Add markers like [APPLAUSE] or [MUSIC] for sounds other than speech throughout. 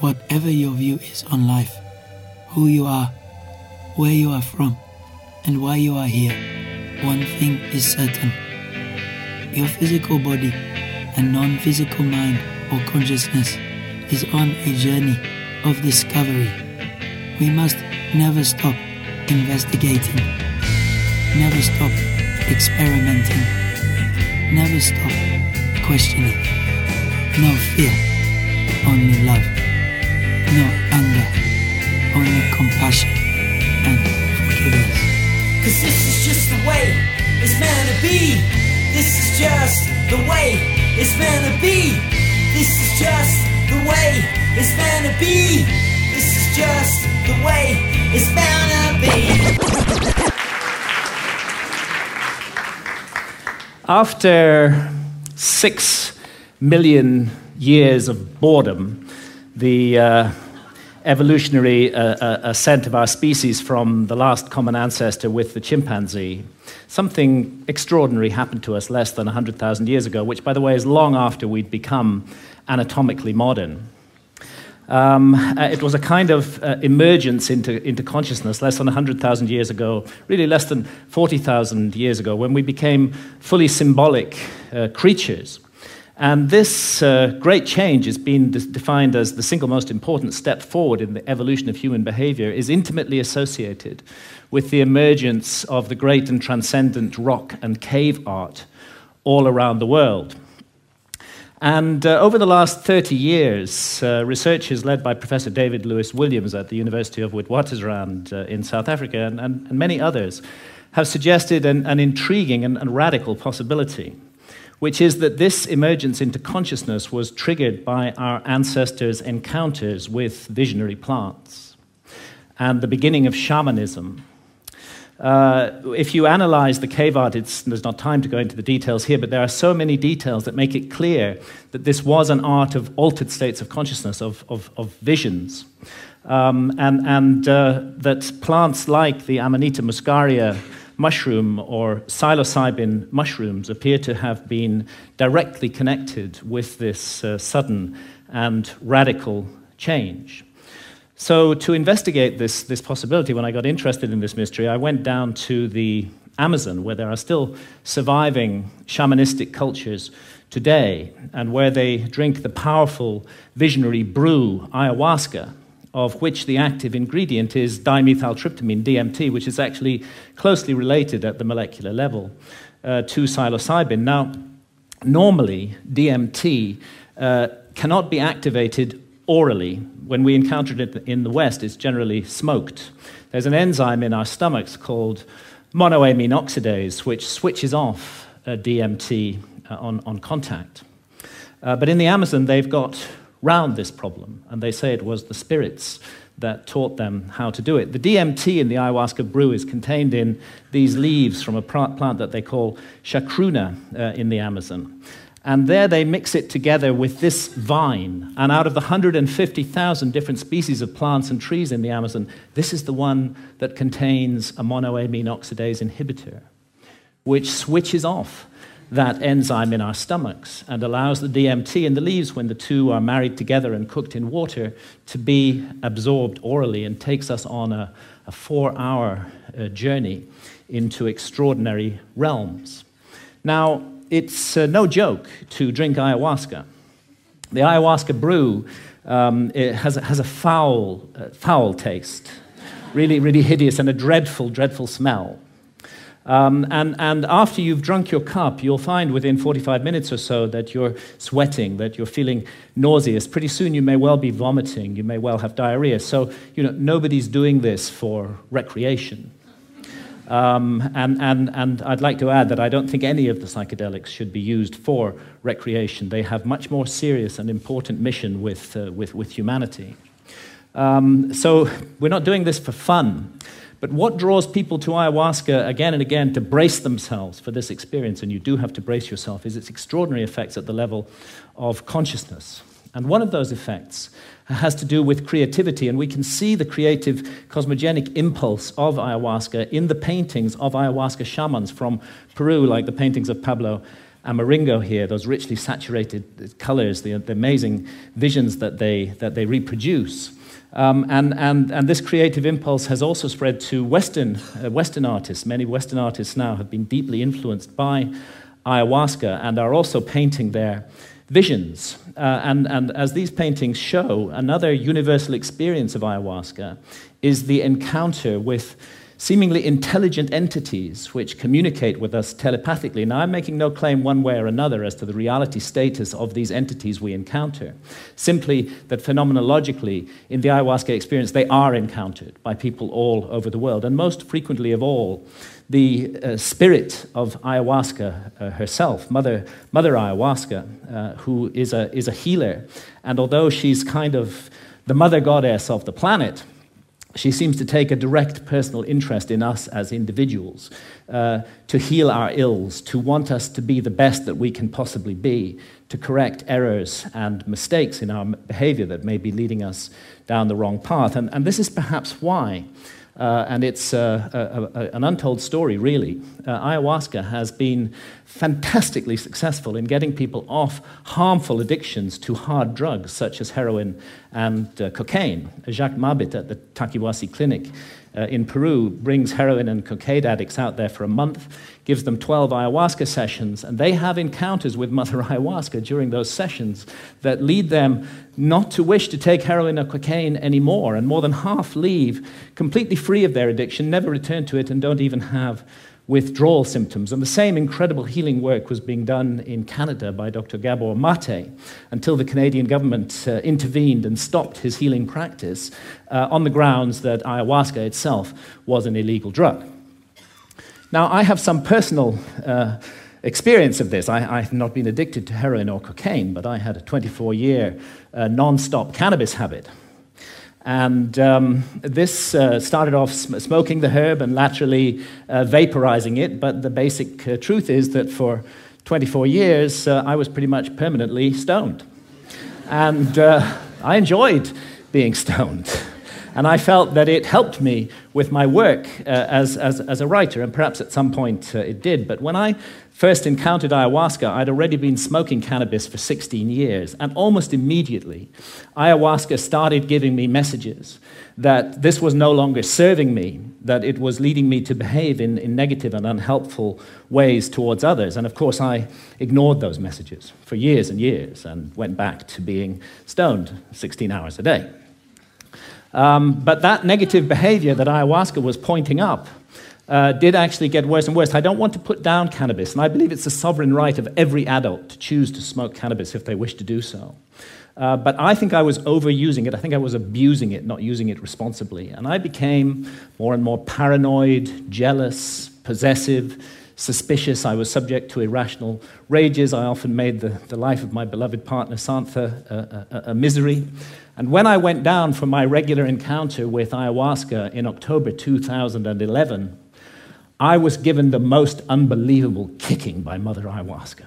whatever your view is on life, who you are, where you are from, and why you are here, one thing is certain. Your physical body and non physical mind or consciousness is on a journey of discovery. We must never stop investigating, never stop experimenting, never stop questioning. No fear, only love. No anger, only compassion and forgiveness. Cause this is just the way it's meant to be. This is just the way it's meant to be. This is just the way it's meant to be. This is just the way it's meant to be. After six million years of boredom, the uh, evolutionary uh, uh, ascent of our species from the last common ancestor with the chimpanzee, something extraordinary happened to us less than 100,000 years ago, which, by the way, is long after we'd become anatomically modern. Um, uh, it was a kind of uh, emergence into, into consciousness less than 100,000 years ago, really less than 40,000 years ago, when we became fully symbolic uh, creatures. And this uh, great change has been de- defined as the single most important step forward in the evolution of human behavior, is intimately associated with the emergence of the great and transcendent rock and cave art all around the world. And uh, over the last 30 years, uh, researchers led by Professor David Lewis Williams at the University of Witwatersrand uh, in South Africa and, and, and, many others have suggested an, an intriguing and, and radical possibility, which is that this emergence into consciousness was triggered by our ancestors' encounters with visionary plants and the beginning of shamanism uh, if you analyze the cave art, there's not time to go into the details here, but there are so many details that make it clear that this was an art of altered states of consciousness, of, of, of visions. Um, and and uh, that plants like the Amanita muscaria mushroom or psilocybin mushrooms appear to have been directly connected with this uh, sudden and radical change. So, to investigate this, this possibility, when I got interested in this mystery, I went down to the Amazon, where there are still surviving shamanistic cultures today, and where they drink the powerful visionary brew, ayahuasca, of which the active ingredient is dimethyltryptamine, DMT, which is actually closely related at the molecular level uh, to psilocybin. Now, normally, DMT uh, cannot be activated orally. When we encounter it in the West, it's generally smoked. There's an enzyme in our stomachs called monoamine oxidase, which switches off uh, DMT uh, on, on contact. Uh, but in the Amazon, they've got round this problem, and they say it was the spirits that taught them how to do it. The DMT in the ayahuasca brew is contained in these leaves from a plant that they call chacruna uh, in the Amazon. And there they mix it together with this vine. And out of the 150,000 different species of plants and trees in the Amazon, this is the one that contains a monoamine oxidase inhibitor, which switches off that enzyme in our stomachs and allows the DMT in the leaves, when the two are married together and cooked in water, to be absorbed orally and takes us on a, a four hour uh, journey into extraordinary realms. Now, it's uh, no joke to drink ayahuasca. The ayahuasca brew um, has, has a foul, uh, foul taste, really, really hideous, and a dreadful, dreadful smell. Um, and, and after you've drunk your cup, you'll find within 45 minutes or so that you're sweating, that you're feeling nauseous. Pretty soon you may well be vomiting, you may well have diarrhea. So, you know, nobody's doing this for recreation. Um, and, and, and I'd like to add that I don't think any of the psychedelics should be used for recreation. They have much more serious and important mission with, uh, with, with humanity. Um, so we're not doing this for fun. But what draws people to ayahuasca again and again to brace themselves for this experience, and you do have to brace yourself, is its extraordinary effects at the level of consciousness. And one of those effects has to do with creativity, and we can see the creative cosmogenic impulse of ayahuasca in the paintings of ayahuasca shamans from Peru, like the paintings of Pablo Amaringo here, those richly saturated colors, the, the amazing visions that they, that they reproduce. Um, and, and, and this creative impulse has also spread to Western, uh, Western artists. Many Western artists now have been deeply influenced by ayahuasca and are also painting their visions. Uh, and, and as these paintings show, another universal experience of ayahuasca is the encounter with seemingly intelligent entities which communicate with us telepathically. Now, I'm making no claim one way or another as to the reality status of these entities we encounter, simply that phenomenologically, in the ayahuasca experience, they are encountered by people all over the world. And most frequently of all, the uh, spirit of ayahuasca uh, herself, Mother, Mother Ayahuasca, uh, who is a, is a healer. And although she's kind of the mother goddess of the planet, she seems to take a direct personal interest in us as individuals, uh, to heal our ills, to want us to be the best that we can possibly be, to correct errors and mistakes in our behavior that may be leading us down the wrong path. And, and this is perhaps why uh, and it's uh, a, a, an untold story, really. Uh, ayahuasca has been fantastically successful in getting people off harmful addictions to hard drugs such as heroin and uh, cocaine. Jacques Mabit at the Takiwasi Clinic uh, in Peru brings heroin and cocaine addicts out there for a month, gives them 12 ayahuasca sessions, and they have encounters with Mother [LAUGHS] Ayahuasca during those sessions that lead them not to wish to take heroin or cocaine anymore. And more than half leave completely free of their addiction, never return to it, and don't even have withdrawal symptoms. And the same incredible healing work was being done in Canada by Dr. Gabor Mate until the Canadian government uh, intervened and stopped his healing practice uh, on the grounds that ayahuasca itself was an illegal drug. Now, I have some personal uh, experience of this. I, have not been addicted to heroin or cocaine, but I had a 24 year uh, non stop cannabis habit. And um, this uh, started off sm- smoking the herb and laterally uh, vaporizing it. But the basic uh, truth is that for 24 years, uh, I was pretty much permanently stoned. And uh, I enjoyed being [LAUGHS] stoned. And I felt that it helped me with my work uh, as, as, as, a writer, and perhaps at some point it did. But when I first encountered ayahuasca, I'd already been smoking cannabis for 16 years, and almost immediately, ayahuasca started giving me messages that this was no longer serving me, that it was leading me to behave in, in negative and unhelpful ways towards others. And of course, I ignored those messages for years and years and went back to being stoned 16 hours a day. Um, but that negative behavior that ayahuasca was pointing up uh, did actually get worse and worse. I don't want to put down cannabis, and I believe it's the sovereign right of every adult to choose to smoke cannabis if they wish to do so. Uh, but I think I was overusing it. I think I was abusing it, not using it responsibly. And I became more and more paranoid, jealous, possessive, suspicious. I was subject to irrational rages. I often made the, the life of my beloved partner, Santha, a, a, a misery. And when I went down for my regular encounter with ayahuasca in October 2011, I was given the most unbelievable kicking by Mother Ayahuasca.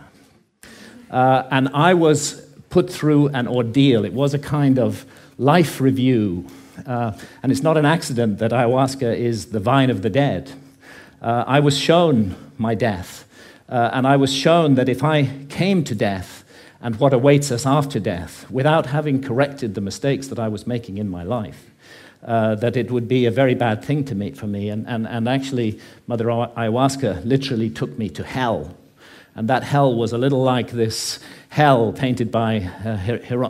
Uh, and I was put through an ordeal. It was a kind of life review. Uh, and it's not an accident that ayahuasca is the vine of the dead. Uh, I was shown my death. Uh, and I was shown that if I came to death and what awaits us after death without having corrected the mistakes that I was making in my life, uh, that it would be a very bad thing to meet for me. And, and, and actually, Mother Ayahuasca literally took me to hell. And that hell was a little like this hell painted by uh,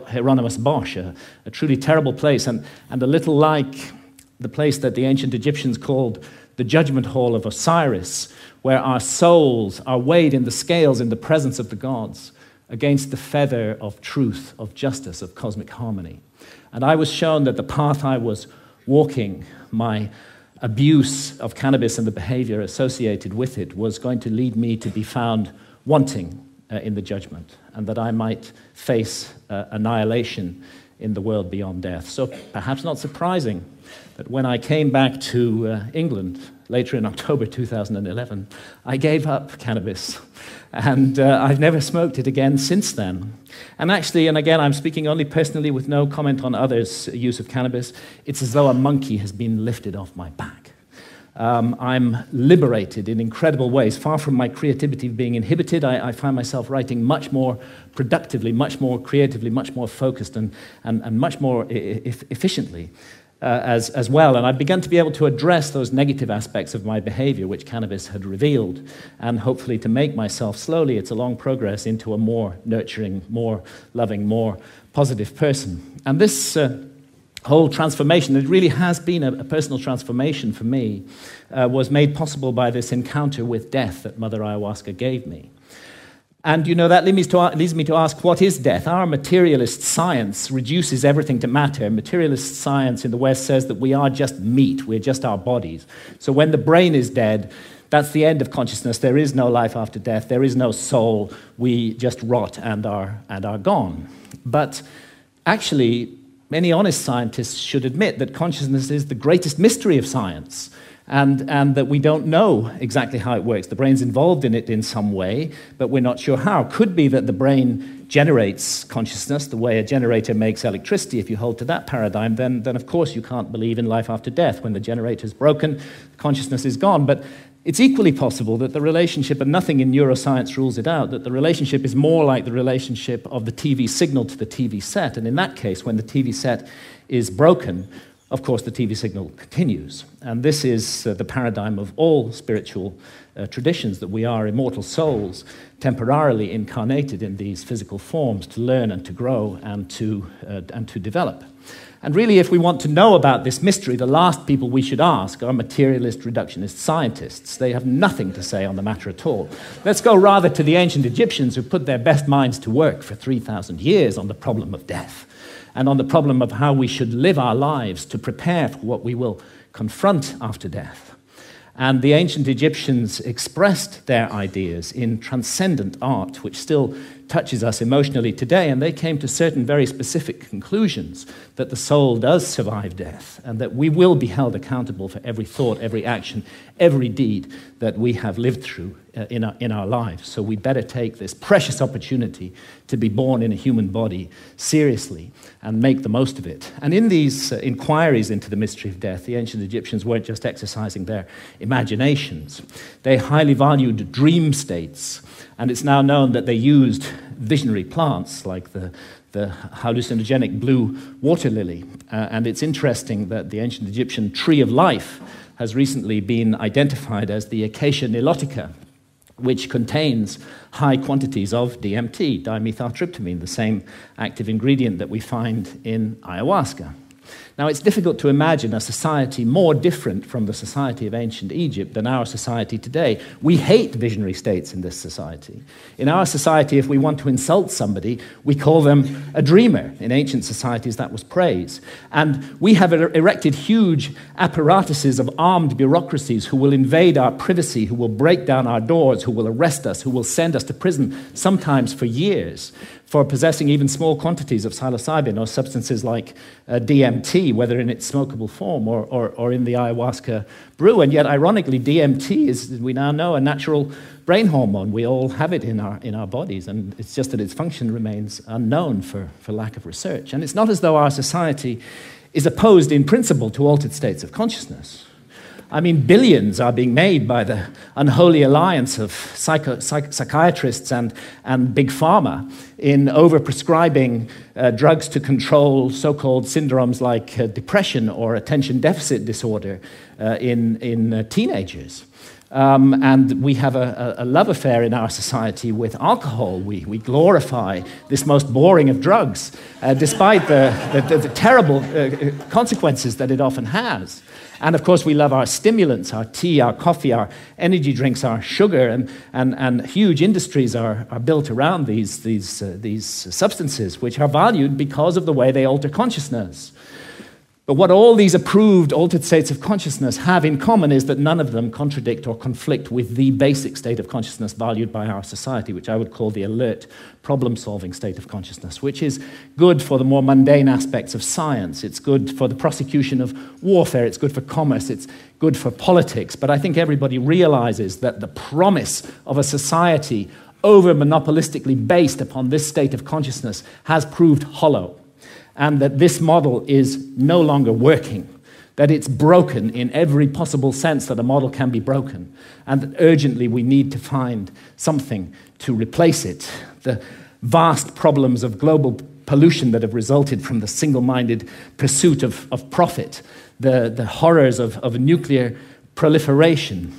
Hieronymus Bosch, a, a, truly terrible place, and, and a little like the place that the ancient Egyptians called the judgment hall of Osiris, where our souls are weighed in the scales in the presence of the gods against the feather of truth, of justice, of cosmic harmony. And I was shown that the path I was walking, my abuse of cannabis and the behavior associated with it was going to lead me to be found wanting uh, in the judgment, and that I might face uh, annihilation in the world beyond death. So, perhaps not surprising that when I came back to uh, England later in October 2011, I gave up cannabis. And uh, I've never smoked it again since then. And actually, and again, I'm speaking only personally with no comment on others' use of cannabis, it's as though a monkey has been lifted off my back. Um, I'm liberated in incredible ways. Far from my creativity being inhibited, I, I, find myself writing much more productively, much more creatively, much more focused, and, and, and much more e- efficiently uh, as, as well. And I've begun to be able to address those negative aspects of my behavior, which cannabis had revealed, and hopefully to make myself slowly, it's a long progress, into a more nurturing, more loving, more positive person. And this. Uh, whole transformation, it really has been a, a personal transformation for me, uh, was made possible by this encounter with death that Mother Ayahuasca gave me. And you know, that leads me, to, leads me to ask what is death? Our materialist science reduces everything to matter. Materialist science in the West says that we are just meat, we're just our bodies. So when the brain is dead, that's the end of consciousness. There is no life after death, there is no soul. We just rot and are, and are gone. But actually, many honest scientists should admit that consciousness is the greatest mystery of science and, and that we don't know exactly how it works. The brain's involved in it in some way, but we're not sure how. Could be that the brain generates consciousness the way a generator makes electricity. If you hold to that paradigm, then, then of course you can't believe in life after death. When the generator's broken, consciousness is gone. But it's equally possible that the relationship, and nothing in neuroscience rules it out, that the relationship is more like the relationship of the TV signal to the TV set. And in that case, when the TV set is broken, of course, the TV signal continues. And this is uh, the paradigm of all spiritual uh, traditions that we are immortal souls, temporarily incarnated in these physical forms to learn and to grow and to, uh, and to develop. And really, if we want to know about this mystery, the last people we should ask are materialist reductionist scientists. They have nothing to say on the matter at all. Let's go rather to the ancient Egyptians who put their best minds to work for 3,000 years on the problem of death and on the problem of how we should live our lives to prepare for what we will confront after death. And the ancient Egyptians expressed their ideas in transcendent art, which still touches us emotionally today, and they came to certain very specific conclusions that the soul does survive death and that we will be held accountable for every thought, every action, every deed that we have lived through uh, in, our, in our lives. So we better take this precious opportunity to be born in a human body seriously and make the most of it. And in these uh, inquiries into the mystery of death, the ancient Egyptians weren't just exercising their imaginations, they highly valued dream states and it's now known that they used visionary plants like the, the hallucinogenic blue water lily. Uh, and it's interesting that the ancient Egyptian tree of life has recently been identified as the Acacia nilotica, which contains high quantities of DMT, dimethyltryptamine, the same active ingredient that we find in ayahuasca. Now, it's difficult to imagine a society more different from the society of ancient Egypt than our society today. We hate visionary states in this society. In our society, if we want to insult somebody, we call them a dreamer. In ancient societies, that was praise. And we have er-, erected huge apparatuses of armed bureaucracies who will invade our privacy, who will break down our doors, who will arrest us, who will send us to prison, sometimes for years for possessing even small quantities of psilocybin or substances like uh, DMT, whether in its smokable form or, or, or, in the ayahuasca brew. And yet, ironically, DMT is, we now know, a natural brain hormone. We all have it in our, in our bodies, and it's just that its function remains unknown for, for lack of research. And it's not as though our society is opposed in principle to altered states of consciousness. I mean, billions are being made by the unholy alliance of psycho, psych, psychiatrists and, and big pharma in overprescribing uh, drugs to control so called syndromes like uh, depression or attention deficit disorder uh, in, in uh, teenagers. Um, and we have a, a, love affair in our society with alcohol. We, we glorify this most boring of drugs, uh, despite the, the, the terrible uh, consequences that it often has. And of course, we love our stimulants, our tea, our coffee, our energy drinks, our sugar, and, and, and huge industries are, are built around these, these, uh, these substances, which are valued because of the way they alter consciousness. But what all these approved altered states of consciousness have in common is that none of them contradict or conflict with the basic state of consciousness valued by our society, which I would call the alert, problem solving state of consciousness, which is good for the more mundane aspects of science. It's good for the prosecution of warfare. It's good for commerce. It's good for politics. But I think everybody realizes that the promise of a society over monopolistically based upon this state of consciousness has proved hollow and that this model is no longer working. that it's broken in every possible sense that a model can be broken, and that urgently we need to find something to replace it. The vast problems of global pollution that have resulted from the single minded pursuit of, of profit, the, the horrors of, of nuclear proliferation,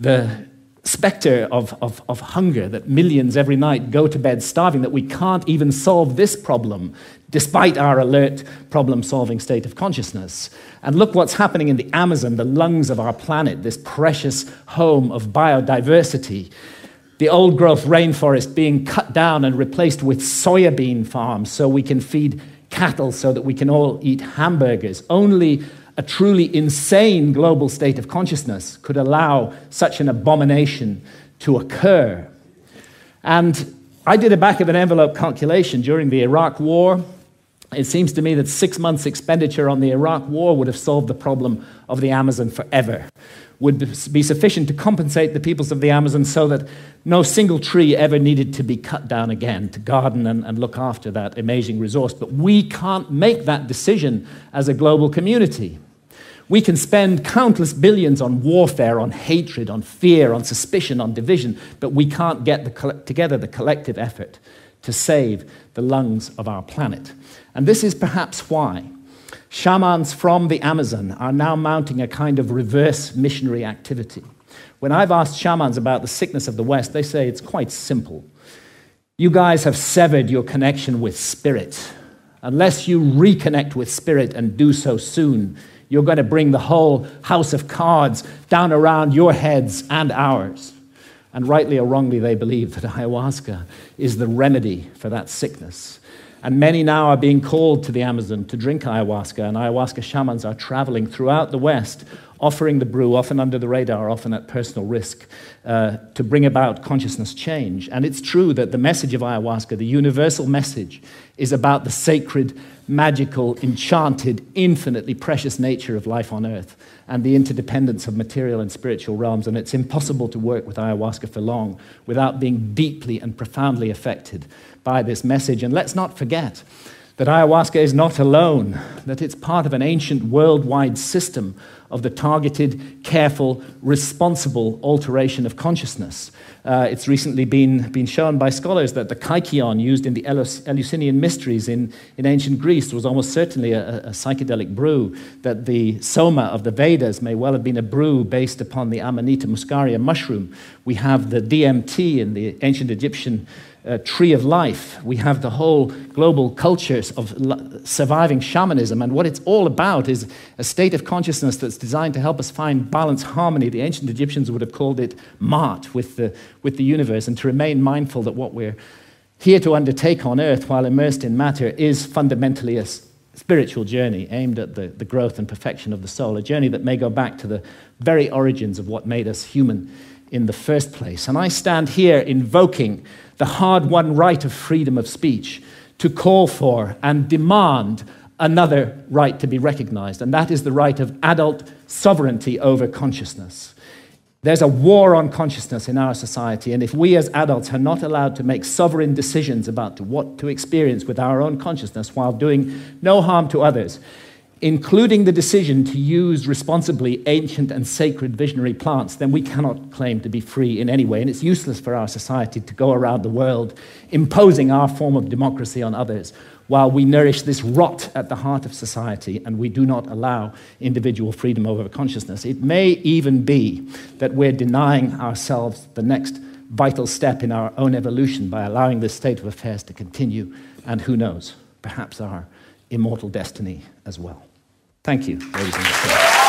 the specter of, of, of hunger that millions every night go to bed starving, that we can't even solve this problem despite our alert problem solving state of consciousness. And look what's happening in the Amazon, the lungs of our planet, this precious home of biodiversity. The old growth rainforest being cut down and replaced with soybean farms so we can feed cattle so that we can all eat hamburgers. Only a truly insane global state of consciousness could allow such an abomination to occur. And I did a back of an envelope calculation during the Iraq War. It seems to me that six months' expenditure on the Iraq War would have solved the problem of the Amazon forever, would be sufficient to compensate the peoples of the Amazon so that no single tree ever needed to be cut down again to garden and, and look after that amazing resource. But we can't make that decision as a global community. We can spend countless billions on warfare, on hatred, on fear, on suspicion, on division, but we can't get the, together the collective effort to save the lungs of our planet. And this is perhaps why shamans from the Amazon are now mounting a kind of reverse missionary activity. When I've asked shamans about the sickness of the West, they say it's quite simple. You guys have severed your connection with spirit. Unless you reconnect with spirit and do so soon, you're going to bring the whole house of cards down around your heads and ours. And rightly or wrongly, they believe that ayahuasca is the remedy for that sickness. And many now are being called to the Amazon to drink ayahuasca, and ayahuasca shamans are traveling throughout the West, offering the brew, often under the radar, often at personal risk, uh, to bring about consciousness change. And it's true that the message of ayahuasca, the universal message, is about the sacred magical, enchanted, infinitely precious nature of life on earth and the interdependence of material and spiritual realms. And it's impossible to work with ayahuasca for long without being deeply and profoundly affected by this message. And let's not forget that ayahuasca is not alone, that it's part of an ancient worldwide system of the targeted, careful, responsible alteration of consciousness. Uh, it's recently been, been shown by scholars that the kykeon used in the Eleusinian mysteries in, in ancient Greece was almost certainly a, a, psychedelic brew, that the soma of the Vedas may well have been a brew based upon the Amanita muscaria mushroom. We have the DMT in the ancient Egyptian uh, tree of life. We have the whole global cultures of surviving shamanism. And what it's all about is a state of consciousness that's designed to help us find balance, harmony. The ancient Egyptians would have called it Ma'at with the, with the universe, and to remain mindful that what we're here to undertake on earth while immersed in matter is fundamentally a spiritual journey aimed at the, the growth and perfection of the soul, a journey that may go back to the very origins of what made us human in the first place. And I stand here invoking the hard won right of freedom of speech to call for and demand another right to be recognized, and that is the right of adult sovereignty over consciousness. There's a war on consciousness in our society, and if we as adults are not allowed to make sovereign decisions about what to experience with our own consciousness while doing no harm to others, including the decision to use responsibly ancient and sacred visionary plants, then we cannot claim to be free in any way. And it's useless for our society to go around the world imposing our form of democracy on others while we nourish this rot at the heart of society and we do not allow individual freedom over consciousness. It may even be that we're denying ourselves the next vital step in our own evolution by allowing this state of affairs to continue, and who knows, perhaps our immortal destiny as well. Thank you, ladies and gentlemen.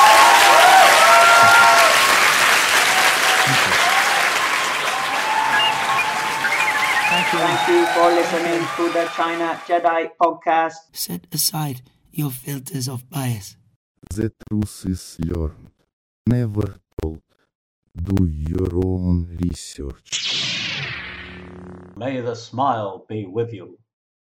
Thank you. Thank you for listening to the China Jedi podcast. Set aside your filters of bias. The truth is learned, never told. Do your own research. May the smile be with you.